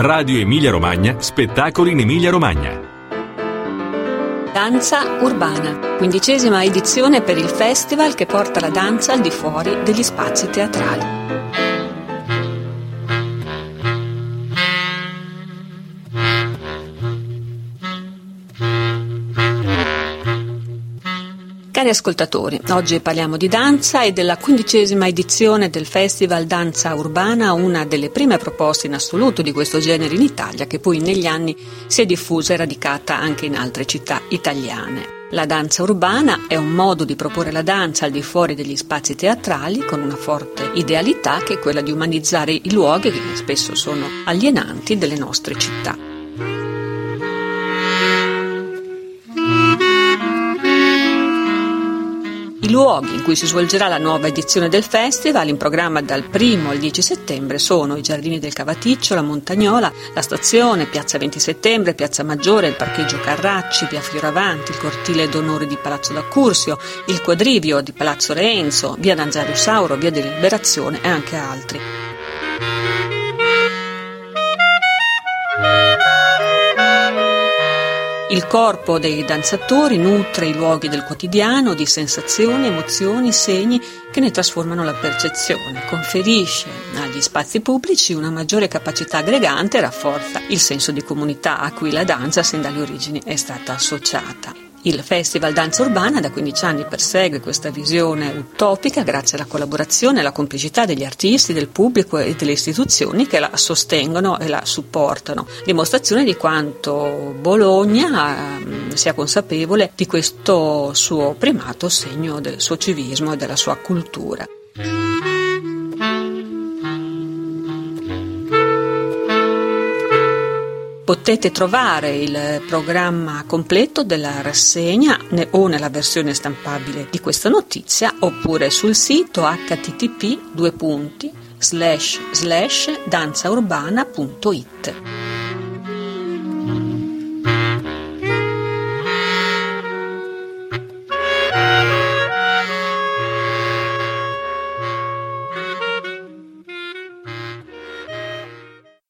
Radio Emilia Romagna, spettacoli in Emilia Romagna. Danza Urbana, quindicesima edizione per il festival che porta la danza al di fuori degli spazi teatrali. Cari ascoltatori, oggi parliamo di danza e della quindicesima edizione del Festival Danza Urbana, una delle prime proposte in assoluto di questo genere in Italia che poi negli anni si è diffusa e radicata anche in altre città italiane. La danza urbana è un modo di proporre la danza al di fuori degli spazi teatrali con una forte idealità che è quella di umanizzare i luoghi che spesso sono alienanti delle nostre città. I luoghi in cui si svolgerà la nuova edizione del festival, in programma dal 1 al 10 settembre, sono i Giardini del Cavaticcio, la Montagnola, la stazione, Piazza 20 Settembre, Piazza Maggiore, il parcheggio Carracci, Via Fioravanti, il cortile d'onore di Palazzo d'Accursio, il quadrivio di Palazzo Reenzo, Via Nazario Sauro, Via della Liberazione e anche altri. Il corpo dei danzatori nutre i luoghi del quotidiano di sensazioni, emozioni, segni che ne trasformano la percezione, conferisce agli spazi pubblici una maggiore capacità aggregante e rafforza il senso di comunità a cui la danza sin dalle origini è stata associata. Il Festival Danza Urbana da 15 anni persegue questa visione utopica grazie alla collaborazione e alla complicità degli artisti, del pubblico e delle istituzioni che la sostengono e la supportano, dimostrazione di quanto Bologna eh, sia consapevole di questo suo primato segno del suo civismo e della sua cultura. Potete trovare il programma completo della rassegna o nella versione stampabile di questa notizia oppure sul sito http danzaurbana.it.